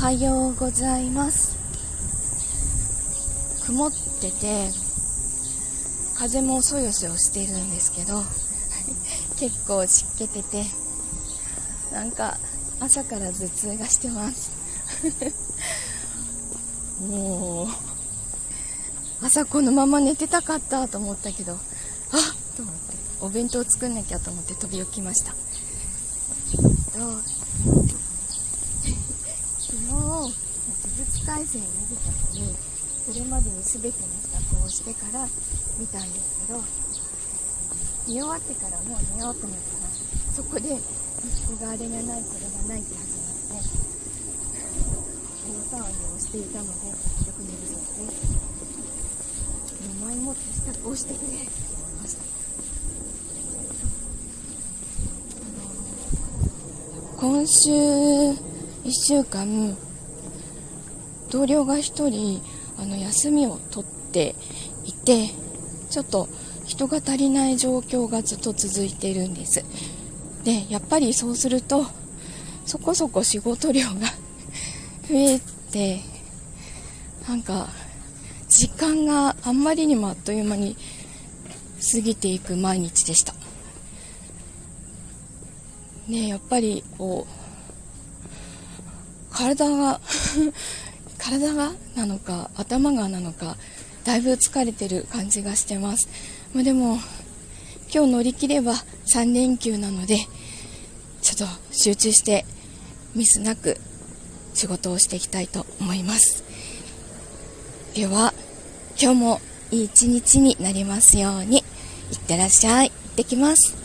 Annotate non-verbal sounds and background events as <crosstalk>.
はようございます。曇ってて風もそよそよしているんですけど <laughs> 結構湿気ててなんか朝から頭痛がしてます。<laughs> もう朝このまま寝てたかったと思ったけどあっと思ってお弁当作んなきゃと思って飛び起きました。と1回生になるためにそれまでに全ての支度をしてから見たんですけど見終わってからもう寝ようと思ったらそこで息子があれがないこれがないって始まって大騒ぎをしていたのでよく寝るそうで名前持って支度をしてくれって思いました。今週1週間同僚が1人あの休みを取っていてちょっと人が足りない状況がずっと続いているんです。でやっぱりそうするとそこそこ仕事量が <laughs> 増えてなんか時間があんまりにもあっという間に過ぎていく毎日でした。ねやっぱりこう体が <laughs> 体がなのか頭がなのかだいぶ疲れてる感じがしてます、まあ、でも今日乗り切れば3連休なのでちょっと集中してミスなく仕事をしていきたいと思います。では今日もいい一日になりますようにいってらっしゃい。行ってきます。